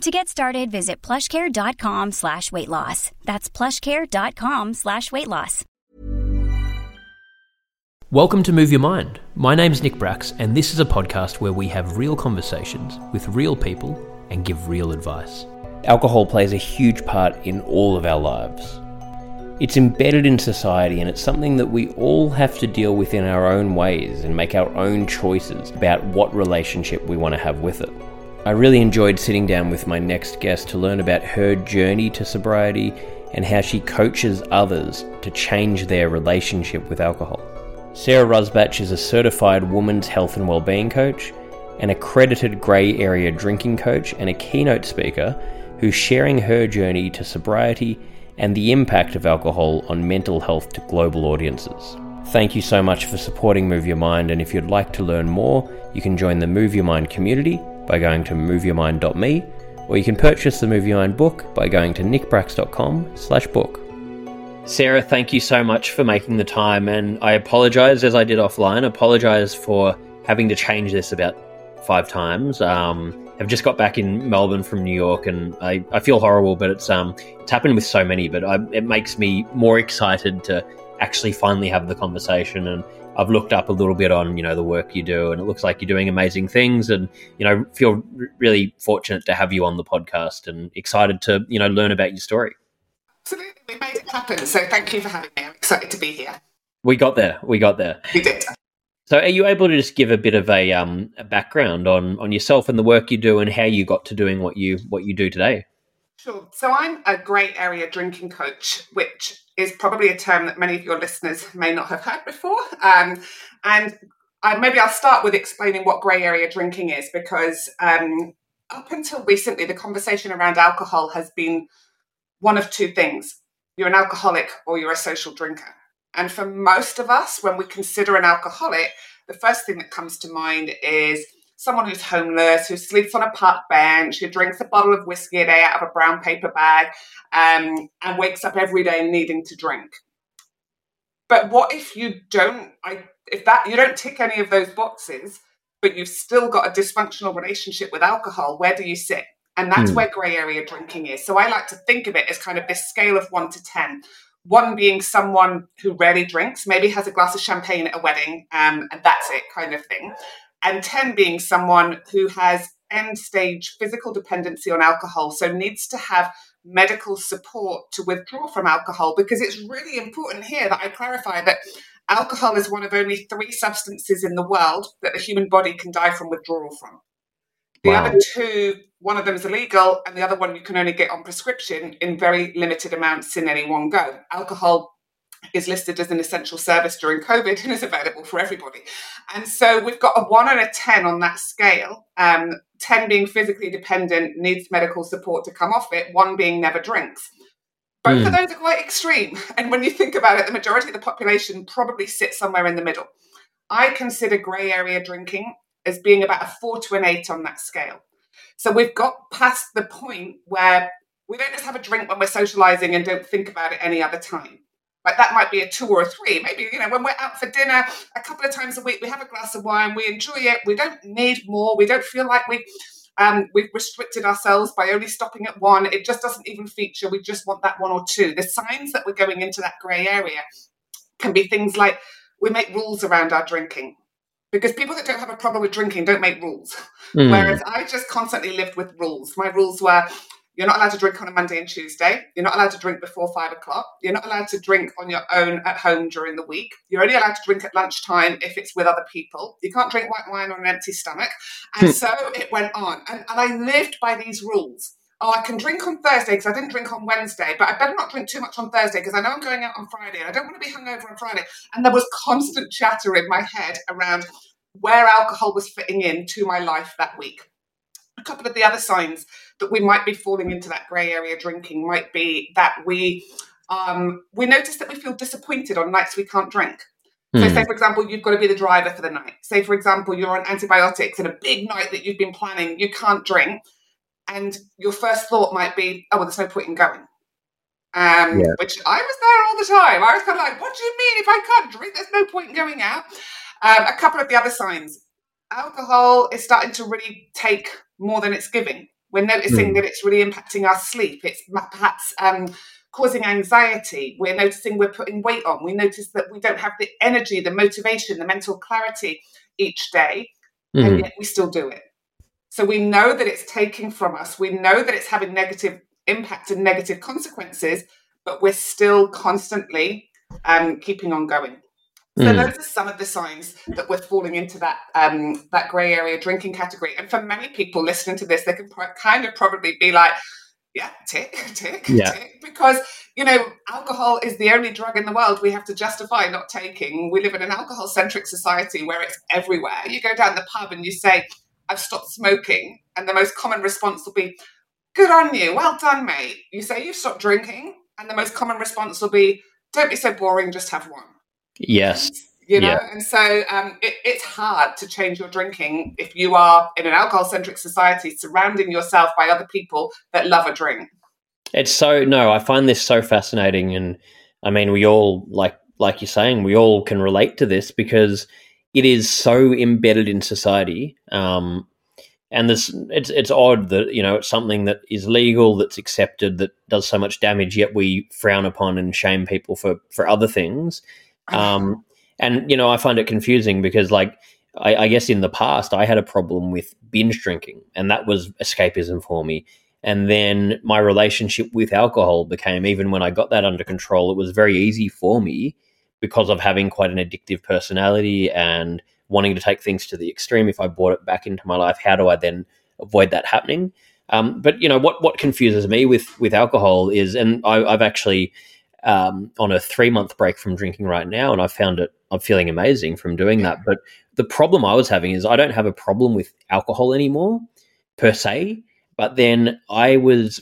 To get started, visit plushcare.com slash weight loss. That's plushcare.com slash weight loss. Welcome to Move Your Mind. My name's Nick Bracks, and this is a podcast where we have real conversations with real people and give real advice. Alcohol plays a huge part in all of our lives. It's embedded in society and it's something that we all have to deal with in our own ways and make our own choices about what relationship we want to have with it. I really enjoyed sitting down with my next guest to learn about her journey to sobriety and how she coaches others to change their relationship with alcohol. Sarah Rusbatch is a certified women's health and wellbeing coach, an accredited grey area drinking coach, and a keynote speaker who's sharing her journey to sobriety and the impact of alcohol on mental health to global audiences. Thank you so much for supporting Move Your Mind, and if you'd like to learn more, you can join the Move Your Mind community by going to moveyourmind.me, or you can purchase the Move Your Mind book by going to nickbracks.com slash book. Sarah, thank you so much for making the time, and I apologize, as I did offline, apologize for having to change this about five times. Um, I've just got back in Melbourne from New York, and I, I feel horrible, but it's um it's happened with so many. But I, it makes me more excited to actually finally have the conversation. And I've looked up a little bit on you know the work you do, and it looks like you're doing amazing things. And you know feel r- really fortunate to have you on the podcast, and excited to you know learn about your story. Absolutely, we made it happen. So thank you for having me. I'm excited to be here. We got there. We got there. We did. So, are you able to just give a bit of a, um, a background on on yourself and the work you do, and how you got to doing what you what you do today? Sure. So I'm a grey area drinking coach, which is probably a term that many of your listeners may not have heard before. Um, and I, maybe I'll start with explaining what grey area drinking is, because um, up until recently, the conversation around alcohol has been one of two things: you're an alcoholic or you're a social drinker. And for most of us, when we consider an alcoholic, the first thing that comes to mind is someone who's homeless, who sleeps on a park bench, who drinks a bottle of whiskey a day out of a brown paper bag, um, and wakes up every day needing to drink. But what if you don't? I, if that you don't tick any of those boxes, but you've still got a dysfunctional relationship with alcohol, where do you sit? And that's mm. where grey area drinking is. So I like to think of it as kind of this scale of one to 10, one being someone who rarely drinks, maybe has a glass of champagne at a wedding, um, and that's it, kind of thing. And 10 being someone who has end stage physical dependency on alcohol, so needs to have medical support to withdraw from alcohol, because it's really important here that I clarify that alcohol is one of only three substances in the world that the human body can die from withdrawal from. The wow. other two, one of them is illegal, and the other one you can only get on prescription in very limited amounts in any one go. Alcohol is listed as an essential service during COVID and is available for everybody. And so we've got a one and a 10 on that scale. Um, 10 being physically dependent, needs medical support to come off it, one being never drinks. Both mm. of hmm. those are quite extreme. And when you think about it, the majority of the population probably sits somewhere in the middle. I consider grey area drinking as being about a four to an eight on that scale. So we've got past the point where we don't just have a drink when we're socializing and don't think about it any other time. Like that might be a two or a three. Maybe, you know, when we're out for dinner a couple of times a week, we have a glass of wine, we enjoy it, we don't need more, we don't feel like we um, we've restricted ourselves by only stopping at one. It just doesn't even feature. We just want that one or two. The signs that we're going into that grey area can be things like we make rules around our drinking because people that don't have a problem with drinking don't make rules. Mm. Whereas I just constantly lived with rules. My rules were you're not allowed to drink on a Monday and Tuesday. You're not allowed to drink before five o'clock. You're not allowed to drink on your own at home during the week. You're only allowed to drink at lunchtime if it's with other people. You can't drink white wine on an empty stomach. And hmm. so it went on. And, and I lived by these rules oh, I can drink on Thursday because I didn't drink on Wednesday, but I better not drink too much on Thursday because I know I'm going out on Friday and I don't want to be hungover on Friday. And there was constant chatter in my head around where alcohol was fitting in to my life that week. A couple of the other signs that we might be falling into that grey area drinking might be that we um, we notice that we feel disappointed on nights we can't drink. So, mm. say for example, you've got to be the driver for the night. Say for example, you're on antibiotics and a big night that you've been planning, you can't drink, and your first thought might be, "Oh, well, there's no point in going." Um, yeah. Which I was there all the time. I was kind of like, "What do you mean? If I can't drink, there's no point in going out." Um, a couple of the other signs: alcohol is starting to really take more than it's giving. We're noticing mm. that it's really impacting our sleep. It's perhaps um, causing anxiety. We're noticing we're putting weight on. We notice that we don't have the energy, the motivation, the mental clarity each day, mm. and yet we still do it. So we know that it's taking from us. We know that it's having negative impact and negative consequences, but we're still constantly um, keeping on going. So mm. those are some of the signs that we're falling into that um, that grey area drinking category. And for many people listening to this, they can pro- kind of probably be like, "Yeah, tick, tick, yeah. tick," because you know alcohol is the only drug in the world we have to justify not taking. We live in an alcohol-centric society where it's everywhere. You go down the pub and you say, "I've stopped smoking," and the most common response will be, "Good on you, well done, mate." You say you've stopped drinking, and the most common response will be, "Don't be so boring, just have one." Yes. You know, yeah. and so um, it, it's hard to change your drinking if you are in an alcohol centric society surrounding yourself by other people that love a drink. It's so, no, I find this so fascinating. And I mean, we all, like, like you're saying, we all can relate to this because it is so embedded in society. Um, and this it's it's odd that you know it's something that is legal that's accepted that does so much damage yet we frown upon and shame people for for other things um, and you know, I find it confusing because, like, I, I, guess in the past I had a problem with binge drinking, and that was escapism for me. And then my relationship with alcohol became, even when I got that under control, it was very easy for me because of having quite an addictive personality and wanting to take things to the extreme. If I brought it back into my life, how do I then avoid that happening? Um, but you know what? What confuses me with with alcohol is, and I, I've actually um, on a three month break from drinking right now, and I found it. I'm feeling amazing from doing that. But the problem I was having is I don't have a problem with alcohol anymore per se. But then I was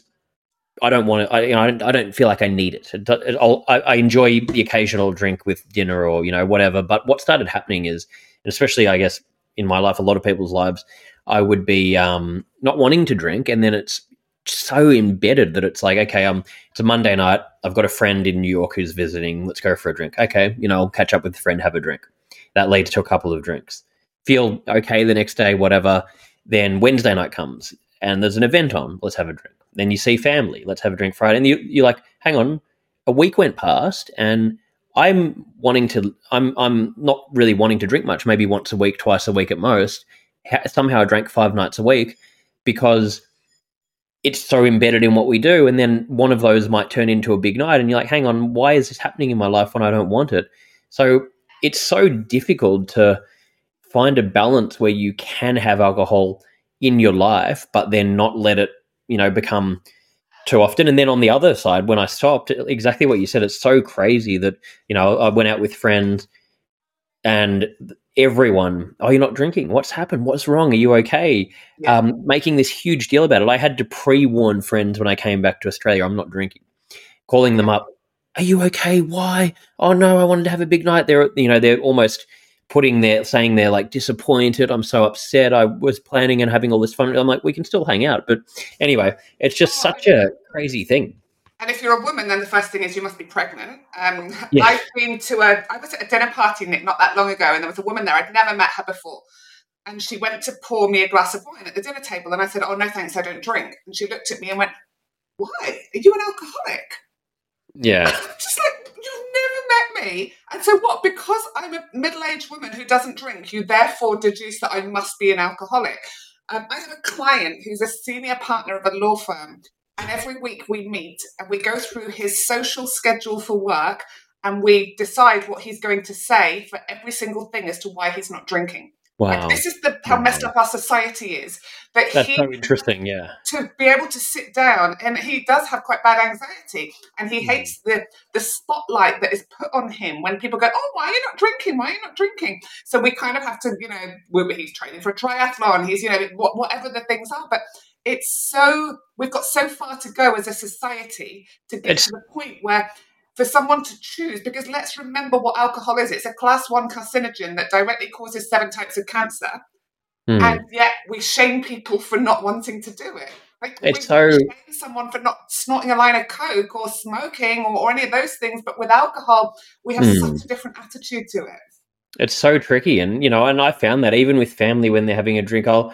I don't want to. I, you know, I don't, I don't feel like I need it. it, it I, I, enjoy the occasional drink with dinner or you know whatever. But what started happening is, especially I guess in my life, a lot of people's lives, I would be um, not wanting to drink, and then it's so embedded that it's like, okay, um, it's a Monday night. I've got a friend in New York who's visiting. Let's go for a drink. Okay, you know, I'll catch up with a friend, have a drink. That leads to a couple of drinks. Feel okay the next day, whatever. Then Wednesday night comes and there's an event on. Let's have a drink. Then you see family. Let's have a drink Friday. And you, you're like, hang on, a week went past and I'm wanting to. I'm I'm not really wanting to drink much. Maybe once a week, twice a week at most. Somehow I drank five nights a week because it's so embedded in what we do. And then one of those might turn into a big night, and you're like, hang on, why is this happening in my life when I don't want it? So it's so difficult to find a balance where you can have alcohol in your life, but then not let it, you know, become too often. And then on the other side, when I stopped, exactly what you said, it's so crazy that, you know, I went out with friends and everyone, oh, you're not drinking. What's happened? What's wrong? Are you okay? Yeah. Um, making this huge deal about it. I had to pre warn friends when I came back to Australia, I'm not drinking. Calling them up, are you okay? Why? Oh no, I wanted to have a big night. They're, you know, they're almost putting their saying they're like disappointed. I'm so upset. I was planning and having all this fun. I'm like, we can still hang out. But anyway, it's just oh, such a crazy thing. And if you're a woman, then the first thing is you must be pregnant. Um, yes. I've been to a, I was at a dinner party, Nick, not that long ago, and there was a woman there. I'd never met her before. And she went to pour me a glass of wine at the dinner table. And I said, Oh, no, thanks, I don't drink. And she looked at me and went, Why? Are you an alcoholic? Yeah. Just like, you've never met me. And so what? Because I'm a middle aged woman who doesn't drink, you therefore deduce that I must be an alcoholic. Um, I have a client who's a senior partner of a law firm and every week we meet and we go through his social schedule for work and we decide what he's going to say for every single thing as to why he's not drinking. Wow. Like, this is the how wow. messed up our society is. That That's he, so interesting, yeah. To be able to sit down, and he does have quite bad anxiety, and he mm. hates the the spotlight that is put on him when people go, "Oh, why are you not drinking? Why are you not drinking?" So we kind of have to, you know, he's training for a triathlon, he's, you know, whatever the things are, but it's so we've got so far to go as a society to get it's, to the point where for someone to choose because let's remember what alcohol is. It's a class one carcinogen that directly causes seven types of cancer. Mm. and yet we shame people for not wanting to do it. Like it's so shame someone for not snorting a line of coke or smoking or, or any of those things but with alcohol we have mm. such a different attitude to it. It's so tricky. And you know and i found that even with family when they're having a drink i'll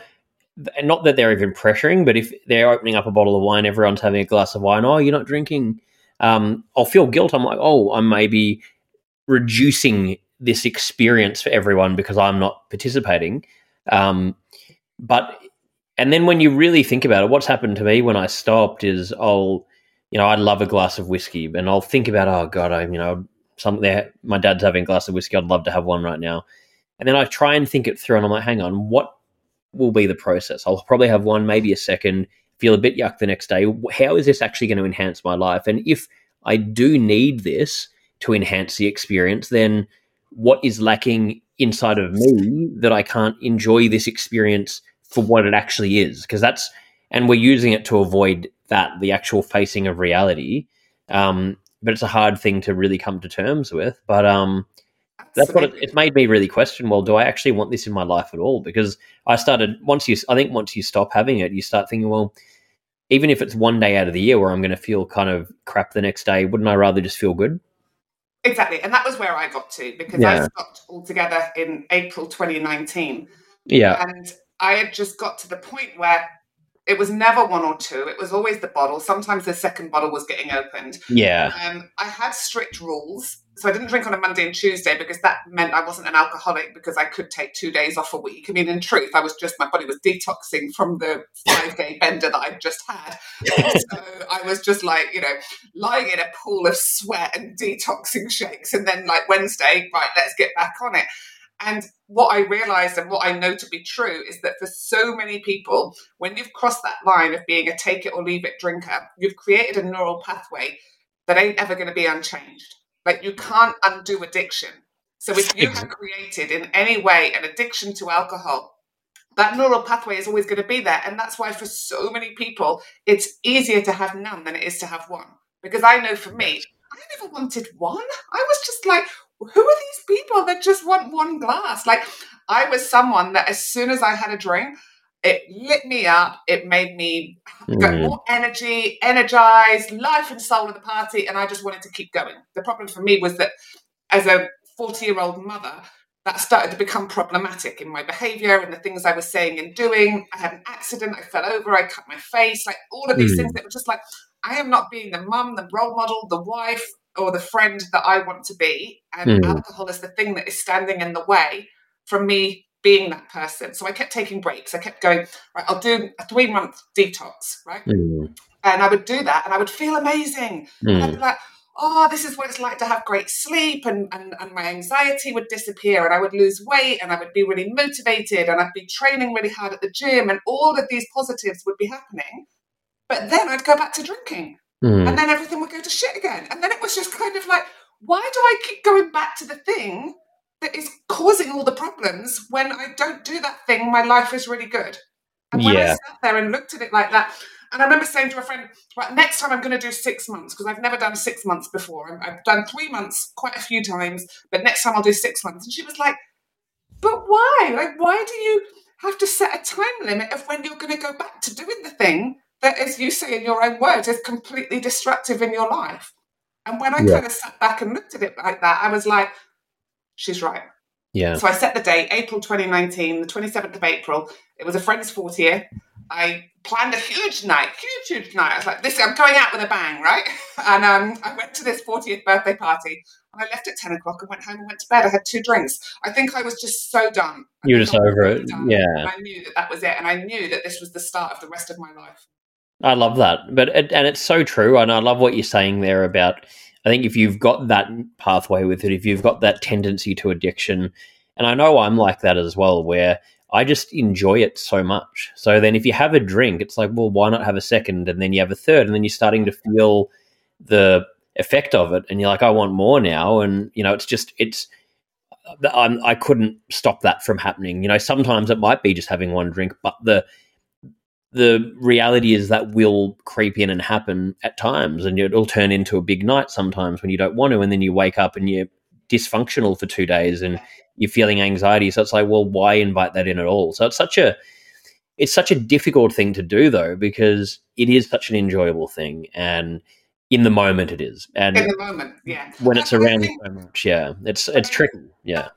not that they're even pressuring but if they're opening up a bottle of wine everyone's having a glass of wine oh you're not drinking um, I'll feel guilt. I'm like, oh, I'm maybe reducing this experience for everyone because I'm not participating. Um, but and then when you really think about it, what's happened to me when I stopped is I'll, you know, I'd love a glass of whiskey, and I'll think about, oh god, I, you know, something. There. My dad's having a glass of whiskey. I'd love to have one right now. And then I try and think it through, and I'm like, hang on, what will be the process? I'll probably have one, maybe a second feel a bit yuck the next day. How is this actually going to enhance my life? And if I do need this to enhance the experience, then what is lacking inside of me that I can't enjoy this experience for what it actually is? Because that's, and we're using it to avoid that, the actual facing of reality. Um, but it's a hard thing to really come to terms with. But um, that's what it, it's made me really question. Well, do I actually want this in my life at all? Because I started once you, I think once you stop having it, you start thinking, well, even if it's one day out of the year where I'm going to feel kind of crap the next day, wouldn't I rather just feel good? Exactly, and that was where I got to because yeah. I stopped altogether in April 2019. Yeah, and I had just got to the point where it was never one or two. It was always the bottle. Sometimes the second bottle was getting opened. Yeah. Um, I had strict rules. So I didn't drink on a Monday and Tuesday because that meant I wasn't an alcoholic because I could take two days off a week. I mean, in truth, I was just, my body was detoxing from the five day bender that I'd just had. so I was just like, you know, lying in a pool of sweat and detoxing shakes. And then like Wednesday, right, let's get back on it. And what I realized and what I know to be true is that for so many people, when you've crossed that line of being a take it or leave it drinker, you've created a neural pathway that ain't ever going to be unchanged. Like you can't undo addiction. So if you have created in any way an addiction to alcohol, that neural pathway is always going to be there. And that's why for so many people, it's easier to have none than it is to have one. Because I know for me, I never wanted one. I was just like, who are these people that just want one glass? Like, I was someone that as soon as I had a drink, it lit me up. It made me mm. get more energy, energized, life and soul of the party, and I just wanted to keep going. The problem for me was that as a 40 year old mother, that started to become problematic in my behavior and the things I was saying and doing. I had an accident, I fell over, I cut my face, like all of these mm. things that were just like, I am not being the mum, the role model, the wife, or the friend that I want to be. And mm. alcohol is the thing that is standing in the way from me being that person. So I kept taking breaks. I kept going, right, I'll do a three month detox, right? Mm. And I would do that and I would feel amazing. Mm. I'd be like, oh, this is what it's like to have great sleep and, and, and my anxiety would disappear and I would lose weight and I would be really motivated and I'd be training really hard at the gym and all of these positives would be happening. But then I'd go back to drinking Mm. And then everything would go to shit again. And then it was just kind of like, why do I keep going back to the thing that is causing all the problems when I don't do that thing? My life is really good. And when yeah. I sat there and looked at it like that, and I remember saying to a friend, right, next time I'm going to do six months because I've never done six months before. I've done three months quite a few times, but next time I'll do six months. And she was like, but why? Like, why do you have to set a time limit of when you're going to go back to doing the thing that, as you say in your own words, is completely destructive in your life. And when I yeah. kind of sat back and looked at it like that, I was like, she's right. Yeah. So I set the date, April 2019, the 27th of April. It was a friend's 40th. I planned a huge night, huge, huge night. I was like, this, I'm going out with a bang, right? And um, I went to this 40th birthday party and I left at 10 o'clock and went home and went to bed. I had two drinks. I think I was just so done. You were just over it. Yeah. And I knew that that was it. And I knew that this was the start of the rest of my life. I love that, but it, and it's so true, and I love what you're saying there about. I think if you've got that pathway with it, if you've got that tendency to addiction, and I know I'm like that as well, where I just enjoy it so much. So then, if you have a drink, it's like, well, why not have a second, and then you have a third, and then you're starting to feel the effect of it, and you're like, I want more now, and you know, it's just it's. I'm, I couldn't stop that from happening. You know, sometimes it might be just having one drink, but the the reality is that will creep in and happen at times, and it'll turn into a big night sometimes when you don't want to, and then you wake up and you're dysfunctional for two days and you're feeling anxiety. So it's like, well, why invite that in at all? So it's such a it's such a difficult thing to do though because it is such an enjoyable thing and in the moment it is and in the moment yeah when it's around so much yeah it's it's tricky yeah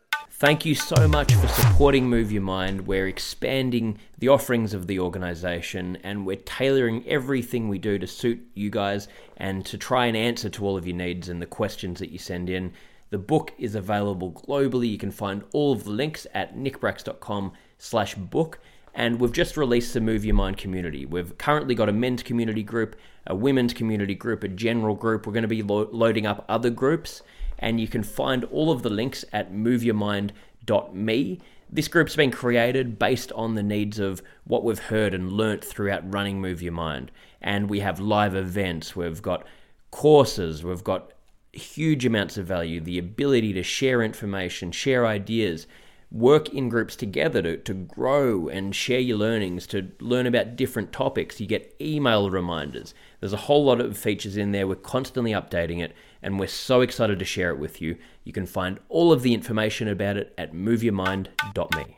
Thank you so much for supporting Move Your Mind. We're expanding the offerings of the organization and we're tailoring everything we do to suit you guys and to try and answer to all of your needs and the questions that you send in. The book is available globally. You can find all of the links at nickbracks.com slash book. And we've just released the Move Your Mind community. We've currently got a men's community group, a women's community group, a general group. We're going to be lo- loading up other groups and you can find all of the links at moveyourmind.me. This group's been created based on the needs of what we've heard and learnt throughout running Move Your Mind. And we have live events, we've got courses, we've got huge amounts of value, the ability to share information, share ideas, work in groups together to, to grow and share your learnings, to learn about different topics. You get email reminders. There's a whole lot of features in there. We're constantly updating it, and we're so excited to share it with you. You can find all of the information about it at moveyourmind.me.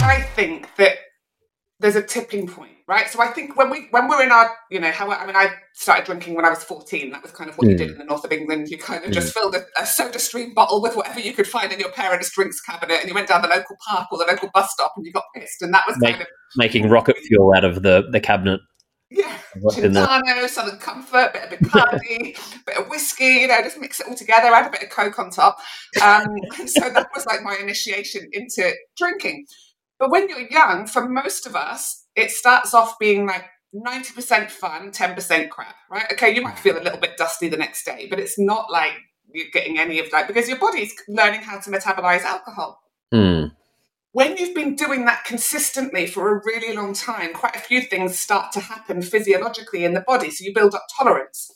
I think that there's a tipping point, right? So I think when we when we're in our, you know, how I mean, I started drinking when I was 14. That was kind of what mm. you did mm. in the north of England. You kind of mm. just filled a, a, soda stream bottle with whatever you could find in your parents' drinks cabinet, and you went down the local park or the local bus stop, and you got pissed, and that was Make, kind of making rocket fuel out of the the cabinet. Yeah, Cinzano, Southern Comfort, bit of Bacardi, bit of whiskey, you know, just mix it all together. add a bit of Coke on top. Um, so that was like my initiation into drinking. But when you're young, for most of us, it starts off being like 90% fun, 10% crap, right? Okay, you might feel a little bit dusty the next day, but it's not like you're getting any of that because your body's learning how to metabolize alcohol. Mm. When you've been doing that consistently for a really long time, quite a few things start to happen physiologically in the body. So you build up tolerance.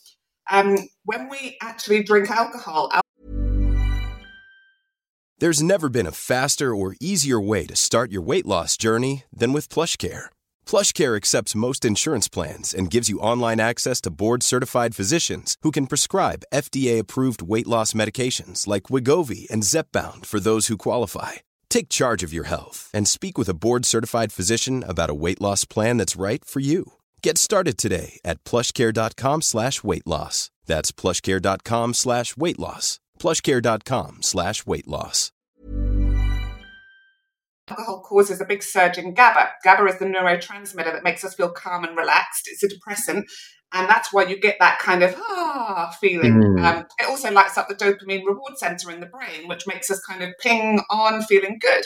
Um, when we actually drink alcohol, there's never been a faster or easier way to start your weight loss journey than with PlushCare. PlushCare accepts most insurance plans and gives you online access to board-certified physicians who can prescribe FDA-approved weight loss medications like Wegovy and Zepbound for those who qualify. Take charge of your health and speak with a board-certified physician about a weight loss plan that's right for you. Get started today at plushcare.com slash weight loss. That's plushcare.com slash weight loss plushcare.com slash weight loss. Alcohol causes a big surge in GABA. GABA is the neurotransmitter that makes us feel calm and relaxed. It's a depressant, and that's why you get that kind of ah feeling. Mm. Um, it also lights up the dopamine reward center in the brain, which makes us kind of ping on feeling good.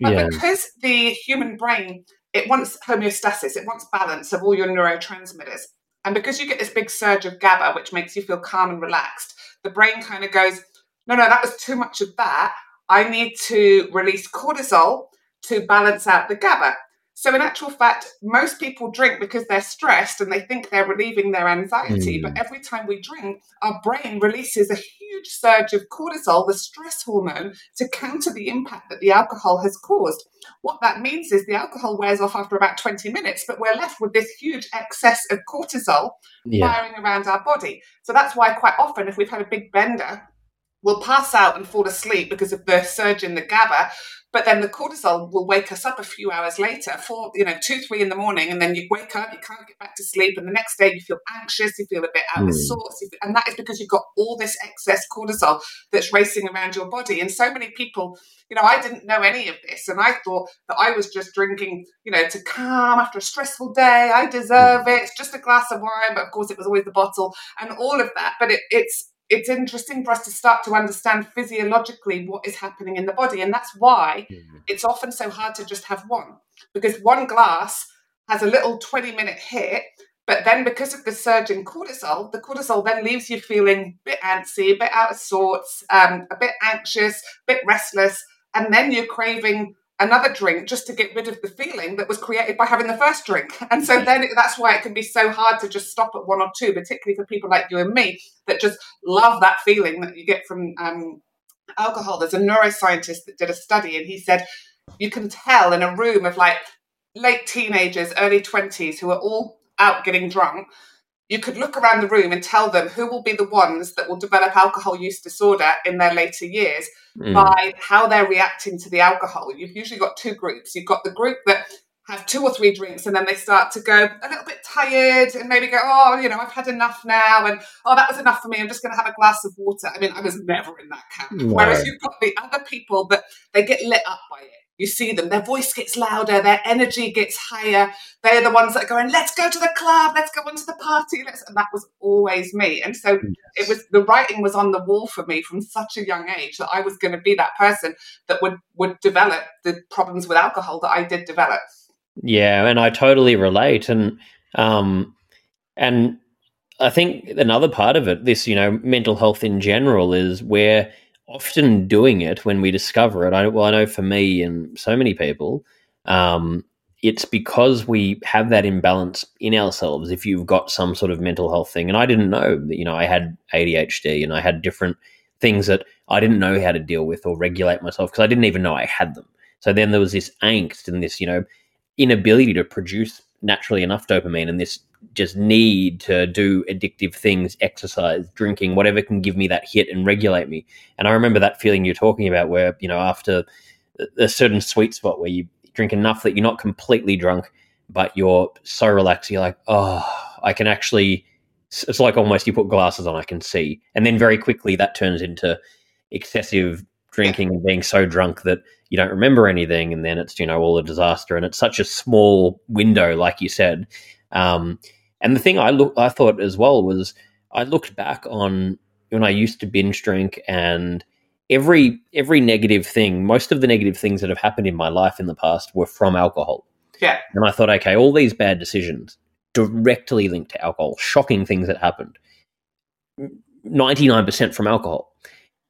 But yeah. because the human brain it wants homeostasis, it wants balance of all your neurotransmitters, and because you get this big surge of GABA, which makes you feel calm and relaxed, the brain kind of goes, no, no, that was too much of that. I need to release cortisol to balance out the GABA. So, in actual fact, most people drink because they're stressed and they think they're relieving their anxiety. Mm. But every time we drink, our brain releases a huge surge of cortisol, the stress hormone, to counter the impact that the alcohol has caused. What that means is the alcohol wears off after about 20 minutes, but we're left with this huge excess of cortisol yeah. firing around our body. So, that's why quite often, if we've had a big bender, we'll pass out and fall asleep because of the surge in the GABA. But then the cortisol will wake us up a few hours later, for you know, two, three in the morning, and then you wake up, you can't get back to sleep, and the next day you feel anxious, you feel a bit out mm. of hmm. sorts, and that is because you've got all this excess cortisol that's racing around your body. And so many people, you know, I didn't know any of this, and I thought that I was just drinking, you know, to calm after a stressful day. I deserve it. It's just a glass of wine, but of course it was always the bottle and all of that. But it, it's it's interesting for us to start to understand physiologically what is happening in the body. And that's why mm-hmm. it's often so hard to just have one, because one glass has a little 20 minute hit. But then, because of the surge in cortisol, the cortisol then leaves you feeling a bit antsy, a bit out of sorts, um, a bit anxious, a bit restless. And then you're craving another drink just to get rid of the feeling that was created by having the first drink. And so then that's why it can be so hard to just stop at one or two, particularly for people like you and me that just love that feeling that you get from um, alcohol. There's a neuroscientist that did a study and he said you can tell in a room of like late teenagers, early 20s who are all out getting drunk, you could look around the room and tell them who will be the ones that will develop alcohol use disorder in their later years mm. by how they're reacting to the alcohol. You've usually got two groups. You've got the group that have two or three drinks and then they start to go a little bit tired and maybe go, oh, you know, I've had enough now. And oh, that was enough for me. I'm just going to have a glass of water. I mean, I was never in that camp. No. Whereas you've got the other people that they get lit up by it. You see them, their voice gets louder, their energy gets higher. They're the ones that are going, let's go to the club, let's go into the party. Let's... And that was always me. And so yes. it was the writing was on the wall for me from such a young age that I was going to be that person that would would develop the problems with alcohol that I did develop. Yeah, and I totally relate. And um and I think another part of it, this, you know, mental health in general is where often doing it when we discover it. I, well, I know for me and so many people, um, it's because we have that imbalance in ourselves. If you've got some sort of mental health thing, and I didn't know that, you know, I had ADHD and I had different things that I didn't know how to deal with or regulate myself because I didn't even know I had them. So then there was this angst and this, you know, inability to produce naturally enough dopamine and this just need to do addictive things, exercise, drinking, whatever can give me that hit and regulate me. And I remember that feeling you're talking about where, you know, after a certain sweet spot where you drink enough that you're not completely drunk, but you're so relaxed, you're like, oh, I can actually, it's like almost you put glasses on, I can see. And then very quickly that turns into excessive drinking and being so drunk that you don't remember anything. And then it's, you know, all a disaster. And it's such a small window, like you said. Um, and the thing I look, I thought as well was I looked back on when I used to binge drink and every every negative thing, most of the negative things that have happened in my life in the past were from alcohol. Yeah. And I thought, okay, all these bad decisions directly linked to alcohol, shocking things that happened. 99% from alcohol.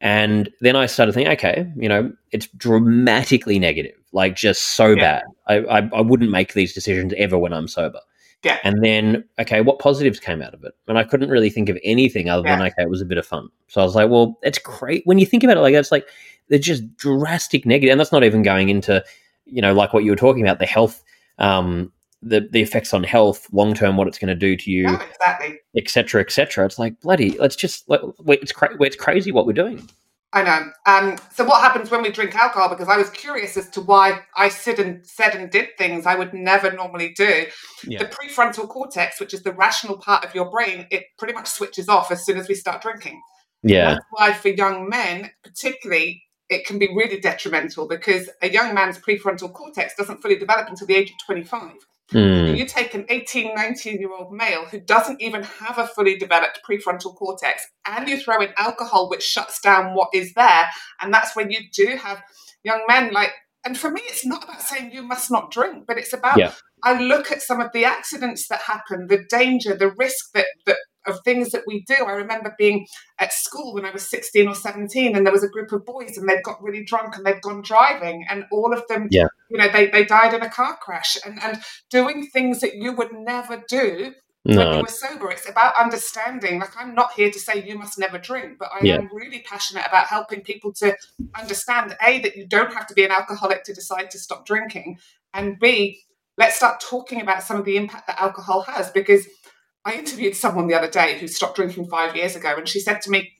And then I started thinking, okay, you know, it's dramatically negative, like just so yeah. bad. I, I, I, wouldn't make these decisions ever when I'm sober. Yeah. And then, okay, what positives came out of it? And I couldn't really think of anything other yeah. than, okay, it was a bit of fun. So I was like, well, it's great. When you think about it like that's like, they're just drastic negative. And that's not even going into, you know, like what you were talking about, the health, um, the, the effects on health, long term, what it's going to do to you, exactly, etc., etc. It's like bloody. Let's just. It's cra- it's crazy what we're doing. I know. Um, so what happens when we drink alcohol? Because I was curious as to why I said and said and did things I would never normally do. Yeah. The prefrontal cortex, which is the rational part of your brain, it pretty much switches off as soon as we start drinking. Yeah. That's why for young men, particularly, it can be really detrimental because a young man's prefrontal cortex doesn't fully develop until the age of 25. Mm. You take an 18, 19 year old male who doesn't even have a fully developed prefrontal cortex, and you throw in alcohol, which shuts down what is there. And that's when you do have young men like, and for me, it's not about saying you must not drink, but it's about yeah. I look at some of the accidents that happen, the danger, the risk that, that of things that we do. I remember being at school when I was 16 or 17 and there was a group of boys and they'd got really drunk and they'd gone driving and all of them, yeah. you know, they, they died in a car crash and, and doing things that you would never do no. when you were sober. It's about understanding. Like I'm not here to say you must never drink, but I yeah. am really passionate about helping people to understand A, that you don't have to be an alcoholic to decide to stop drinking and B, let's start talking about some of the impact that alcohol has because – I interviewed someone the other day who stopped drinking five years ago, and she said to me,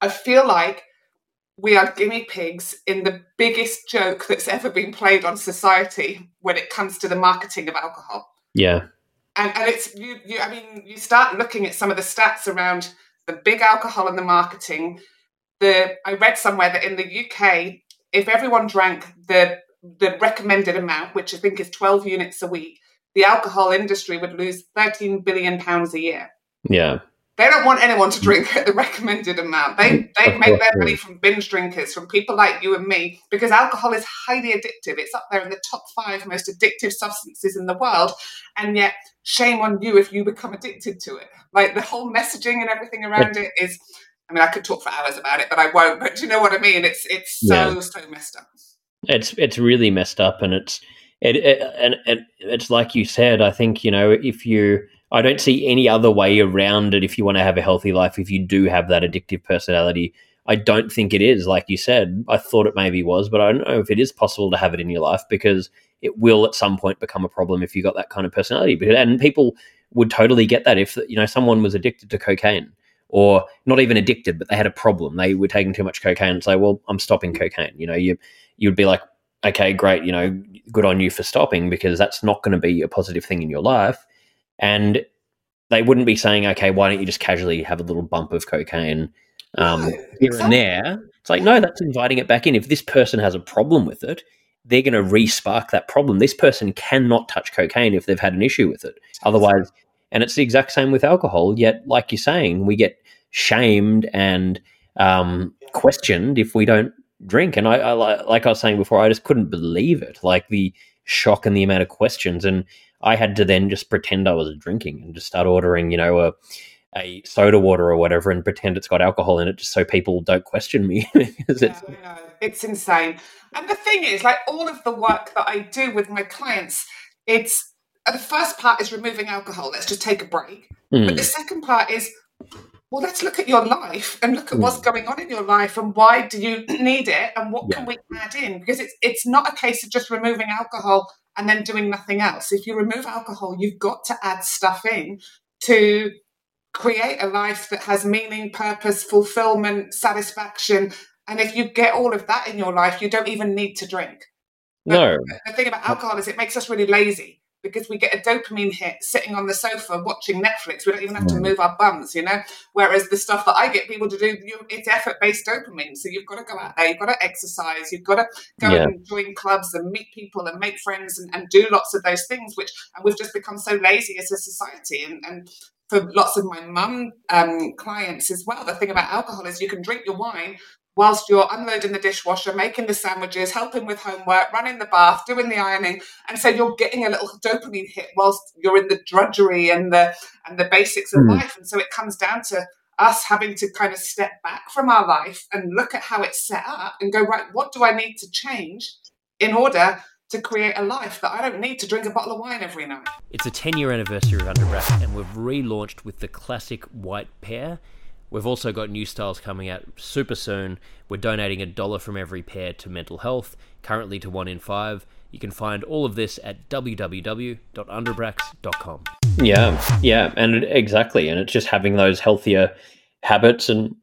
I feel like we are guinea pigs in the biggest joke that's ever been played on society when it comes to the marketing of alcohol. Yeah. And, and it's, you, you, I mean, you start looking at some of the stats around the big alcohol and the marketing. The I read somewhere that in the UK, if everyone drank the the recommended amount, which I think is 12 units a week, the alcohol industry would lose 13 billion pounds a year. Yeah. They don't want anyone to drink at the recommended amount. They they make their money from binge drinkers, from people like you and me, because alcohol is highly addictive. It's up there in the top five most addictive substances in the world, and yet shame on you if you become addicted to it. Like the whole messaging and everything around it is. I mean, I could talk for hours about it, but I won't. But you know what I mean? It's it's so yeah. so messed up. It's it's really messed up, and it's it, it, and it, it's like you said. I think you know if you, I don't see any other way around it. If you want to have a healthy life, if you do have that addictive personality, I don't think it is. Like you said, I thought it maybe was, but I don't know if it is possible to have it in your life because it will at some point become a problem if you got that kind of personality. And people would totally get that if you know someone was addicted to cocaine or not even addicted, but they had a problem. They were taking too much cocaine and say, "Well, I'm stopping mm. cocaine." You know, you you'd be like, "Okay, great. You know, good on you for stopping because that's not going to be a positive thing in your life." And they wouldn't be saying, "Okay, why don't you just casually have a little bump of cocaine um, no, here and there?" It's like, no, that's inviting it back in. If this person has a problem with it, they're going to re-spark that problem. This person cannot touch cocaine if they've had an issue with it. Otherwise, and it's the exact same with alcohol. Yet, like you're saying, we get shamed and um, questioned if we don't drink. And I, I, like I was saying before, I just couldn't believe it. Like the shock and the amount of questions. And I had to then just pretend I was drinking and just start ordering, you know, a a soda water or whatever and pretend it's got alcohol in it just so people don't question me because it's it's insane and the thing is like all of the work that i do with my clients it's the first part is removing alcohol let's just take a break mm. but the second part is well let's look at your life and look at what's hmm. going on in your life and why do you need it and what yeah. can we add in because it's it's not a case of just removing alcohol and then doing nothing else if you remove alcohol you've got to add stuff in to create a life that has meaning, purpose, fulfillment, satisfaction. And if you get all of that in your life, you don't even need to drink. No. the thing about alcohol is it makes us really lazy because we get a dopamine hit sitting on the sofa watching Netflix. We don't even have to move our bums, you know. Whereas the stuff that I get people to do, it's effort based dopamine. So you've got to go out there, you've got to exercise, you've got to go yeah. and join clubs and meet people and make friends and, and do lots of those things. Which and we've just become so lazy as a society. And, and for lots of my mum um, clients as well. The thing about alcohol is you can drink your wine whilst you're unloading the dishwasher, making the sandwiches, helping with homework, running the bath, doing the ironing, and so you're getting a little dopamine hit whilst you're in the drudgery and the and the basics of mm. life. And so it comes down to us having to kind of step back from our life and look at how it's set up and go right. What do I need to change in order to create a life that I don't need to drink a bottle of wine every night. It's a 10 year anniversary of Underbrax, and we've relaunched with the classic white pair. We've also got new styles coming out super soon. We're donating a dollar from every pair to mental health, currently to one in five. You can find all of this at www.underbrax.com. Yeah, yeah, and exactly. And it's just having those healthier habits and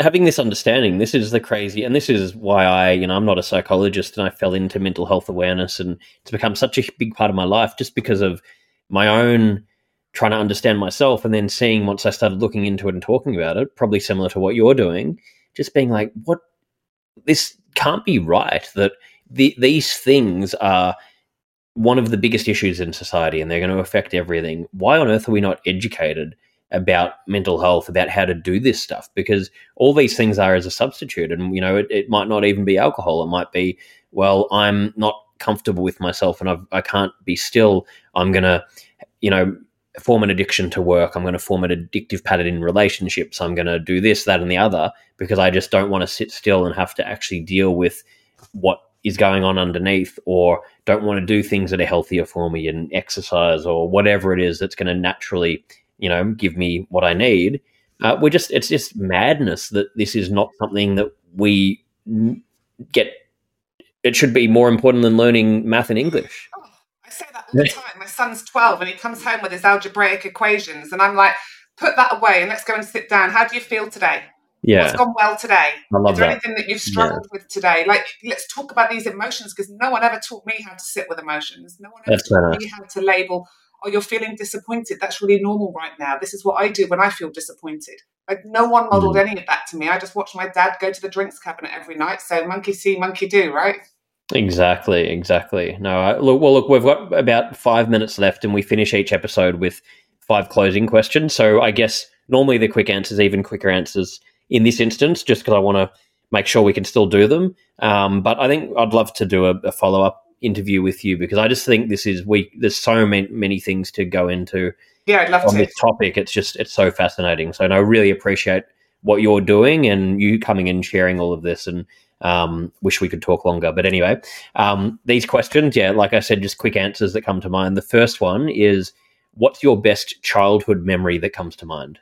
having this understanding, this is the crazy, and this is why I, you know, I'm not a psychologist, and I fell into mental health awareness, and it's become such a big part of my life just because of my own trying to understand myself, and then seeing once I started looking into it and talking about it, probably similar to what you're doing, just being like, what, this can't be right. That the, these things are one of the biggest issues in society, and they're going to affect everything. Why on earth are we not educated? about mental health, about how to do this stuff, because all these things are as a substitute. And, you know, it, it might not even be alcohol. It might be, well, I'm not comfortable with myself and I've, I can't be still. I'm going to, you know, form an addiction to work. I'm going to form an addictive pattern in relationships. I'm going to do this, that, and the other because I just don't want to sit still and have to actually deal with what is going on underneath or don't want to do things that are healthier for me and exercise or whatever it is that's going to naturally you know, give me what I need. Uh, we're just, it's just madness that this is not something that we get. It should be more important than learning math and English. I say that all the time. My son's 12 and he comes home with his algebraic equations, and I'm like, put that away and let's go and sit down. How do you feel today? Yeah. What's gone well today? I love Is there that. anything that you've struggled yeah. with today? Like, let's talk about these emotions because no one ever taught me how to sit with emotions. No one ever That's taught me how to label oh, you're feeling disappointed. That's really normal right now. This is what I do when I feel disappointed. Like no one modeled mm. any of that to me. I just watched my dad go to the drinks cabinet every night. So monkey see, monkey do, right? Exactly, exactly. No, I, look. Well, look, we've got about five minutes left, and we finish each episode with five closing questions. So I guess normally the quick answers, even quicker answers in this instance, just because I want to make sure we can still do them. Um, but I think I'd love to do a, a follow up interview with you because I just think this is we. There's so many many things to go into. Yeah, I'd love on to. this topic. It's just it's so fascinating. So, and I really appreciate what you're doing and you coming and sharing all of this. And um, wish we could talk longer, but anyway, um, these questions, yeah, like I said, just quick answers that come to mind. The first one is, what's your best childhood memory that comes to mind?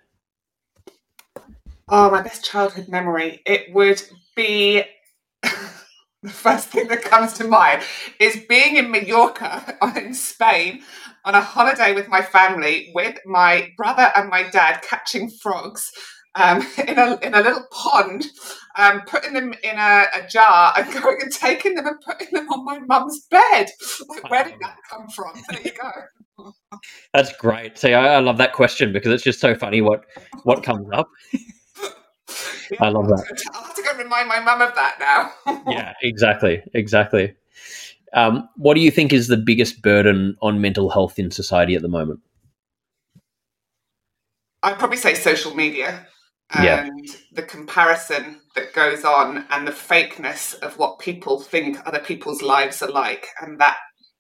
Oh, my best childhood memory. It would be the first thing that comes to mind is being in Mallorca in Spain on a holiday with my family with my brother and my dad catching frogs um, in, a, in a little pond, um, putting them in a, a, jar and going and taking them and putting them on my mum's bed. Like, where did that come from? There you go. That's great. See, I, I love that question because it's just so funny what what comes up. I love that. I'll have to go remind my mum of that now. yeah, exactly, exactly. Um, what do you think is the biggest burden on mental health in society at the moment? I'd probably say social media and yeah. the comparison that goes on and the fakeness of what people think other people's lives are like and that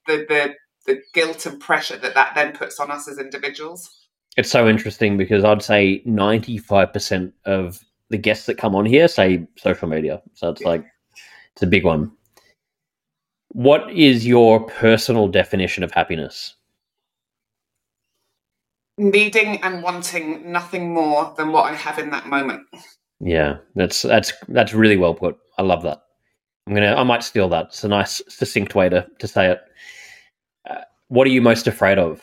the the, the guilt and pressure that that then puts on us as individuals it's so interesting because i'd say 95% of the guests that come on here say social media so it's yeah. like it's a big one what is your personal definition of happiness needing and wanting nothing more than what I have in that moment. Yeah, that's that's that's really well put. I love that. I'm gonna. I might steal that. It's a nice, succinct way to to say it. Uh, what are you most afraid of?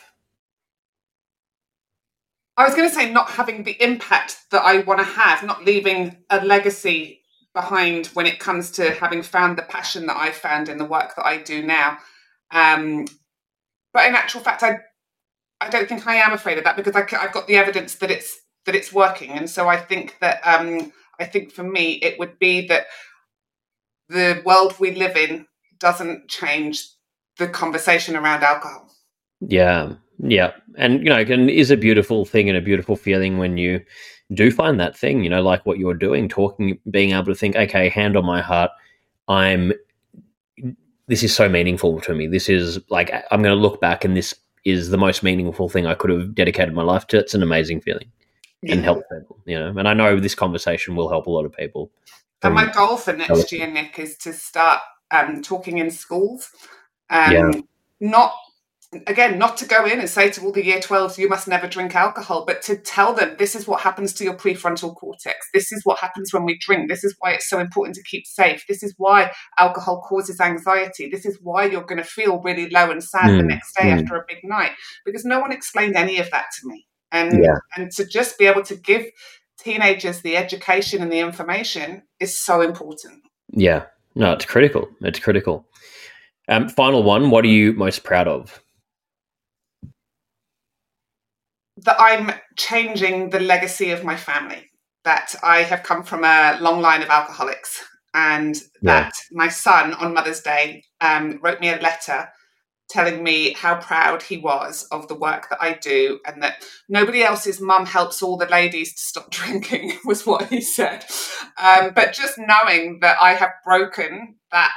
I was going to say not having the impact that I want to have, not leaving a legacy behind when it comes to having found the passion that I found in the work that I do now. Um, but in actual fact, I I don't think I am afraid of that because I, have got the evidence that it's that it's working, and so I think that um, I think for me it would be that the world we live in doesn't change the conversation around alcohol. Yeah, yeah, and you know, it is a beautiful thing and a beautiful feeling when you do find that thing. You know, like what you're doing, talking, being able to think, okay, hand on my heart, I'm. This is so meaningful to me. This is like I'm going to look back and this is the most meaningful thing I could have dedicated my life to. It's an amazing feeling yeah. and help people, you know. And I know this conversation will help a lot of people. And my goal for next year, Nick, is to start um, talking in schools. Um, yeah. Not again, not to go in and say to all the year 12s, you must never drink alcohol, but to tell them this is what happens to your prefrontal cortex. This is what happens when we drink. This is why it's so important to keep safe. This is why alcohol causes anxiety. This is why you're going to feel really low and sad mm, the next day mm. after a big night, because no one explained any of that to me. And, yeah. and to just be able to give teenagers the education and the information is so important. Yeah, no, it's critical. It's critical. Um, final one. What are you most proud of? That I'm changing the legacy of my family. That I have come from a long line of alcoholics, and yeah. that my son on Mother's Day um, wrote me a letter telling me how proud he was of the work that I do, and that nobody else's mum helps all the ladies to stop drinking was what he said. Um, but just knowing that I have broken that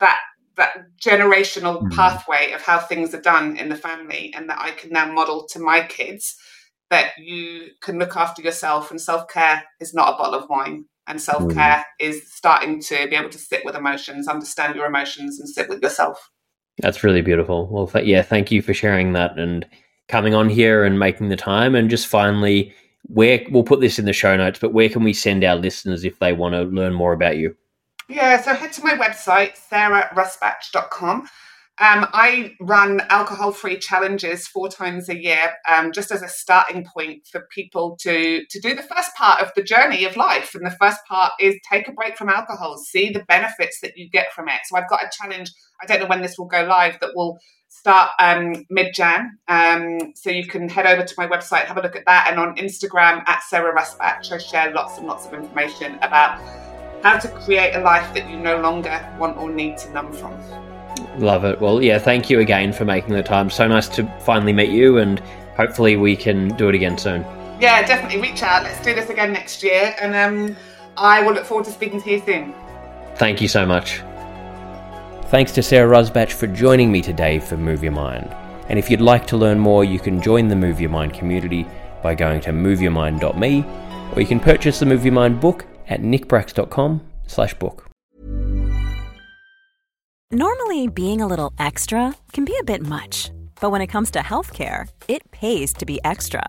that that generational mm. pathway of how things are done in the family and that I can now model to my kids that you can look after yourself and self-care is not a bottle of wine. And self-care mm. is starting to be able to sit with emotions understand your emotions and sit with yourself. That's really beautiful. Well th- yeah thank you for sharing that and coming on here and making the time. And just finally where we'll put this in the show notes but where can we send our listeners if they want to learn more about you yeah, so head to my website, sarahrusbatch.com. Um, I run alcohol free challenges four times a year, um, just as a starting point for people to, to do the first part of the journey of life. And the first part is take a break from alcohol, see the benefits that you get from it. So I've got a challenge, I don't know when this will go live, that will start um, mid Jan. Um, so you can head over to my website, have a look at that. And on Instagram at Sarah I share lots and lots of information about how to create a life that you no longer want or need to numb from. Love it. Well, yeah, thank you again for making the time. So nice to finally meet you, and hopefully we can do it again soon. Yeah, definitely. Reach out. Let's do this again next year, and um, I will look forward to speaking to you soon. Thank you so much. Thanks to Sarah Rusbatch for joining me today for Move Your Mind. And if you'd like to learn more, you can join the Move Your Mind community by going to moveyourmind.me, or you can purchase the Move Your Mind book at nickbracks.com slash book. Normally, being a little extra can be a bit much, but when it comes to healthcare, it pays to be extra